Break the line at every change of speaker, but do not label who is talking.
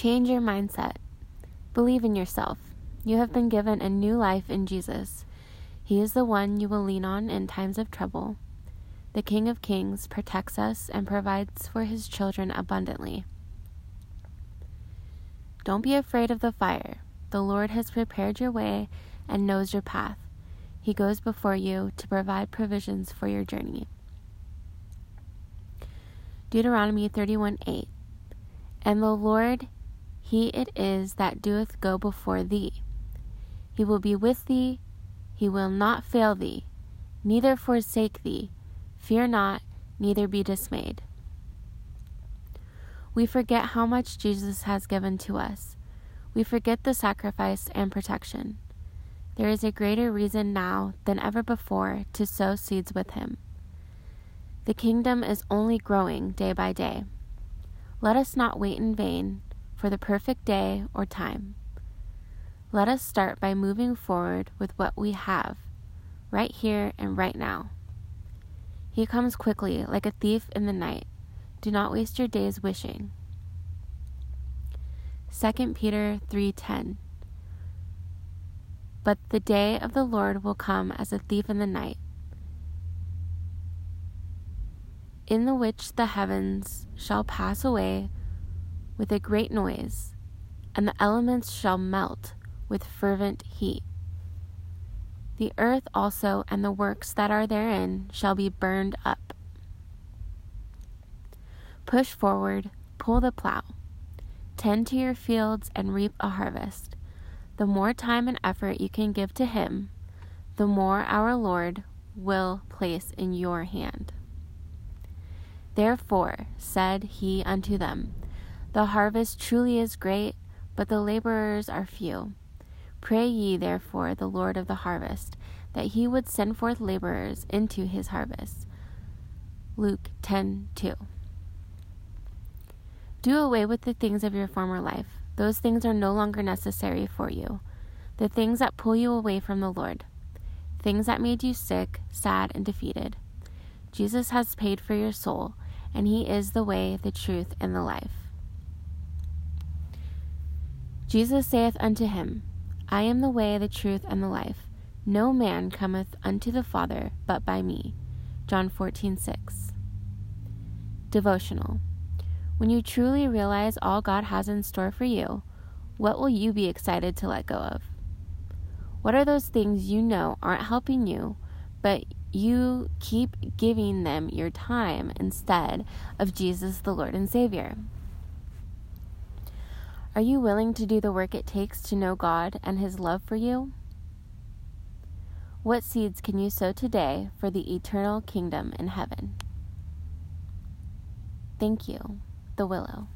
Change your mindset. Believe in yourself. You have been given a new life in Jesus. He is the one you will lean on in times of trouble. The King of Kings protects us and provides for his children abundantly. Don't be afraid of the fire. The Lord has prepared your way and knows your path. He goes before you to provide provisions for your journey. Deuteronomy 31 8. And the Lord, He it is that doeth go before thee. He will be with thee, He will not fail thee, neither forsake thee. Fear not, neither be dismayed. We forget how much Jesus has given to us. We forget the sacrifice and protection. There is a greater reason now than ever before to sow seeds with Him. The kingdom is only growing day by day. Let us not wait in vain for the perfect day or time. Let us start by moving forward with what we have, right here and right now. He comes quickly, like a thief in the night. Do not waste your days wishing. 2 Peter 3:10 But the day of the Lord will come as a thief in the night, in the which the heavens shall pass away with a great noise, and the elements shall melt with fervent heat. The earth also and the works that are therein shall be burned up. Push forward, pull the plow, tend to your fields, and reap a harvest. The more time and effort you can give to Him, the more our Lord will place in your hand. Therefore said he unto them, The harvest truly is great, but the laborers are few. Pray ye therefore the Lord of the harvest, that he would send forth laborers into his harvest. Luke 10:2. Do away with the things of your former life. Those things are no longer necessary for you. The things that pull you away from the Lord. Things that made you sick, sad, and defeated. Jesus has paid for your soul, and he is the way, the truth, and the life. Jesus saith unto him, I am the way, the truth, and the life. No man cometh unto the Father but by me. John 14, 6. Devotional. When you truly realize all God has in store for you, what will you be excited to let go of? What are those things you know aren't helping you, but you keep giving them your time instead of Jesus, the Lord and Savior? Are you willing to do the work it takes to know God and His love for you? What seeds can you sow today for the eternal kingdom in heaven? Thank you, The Willow.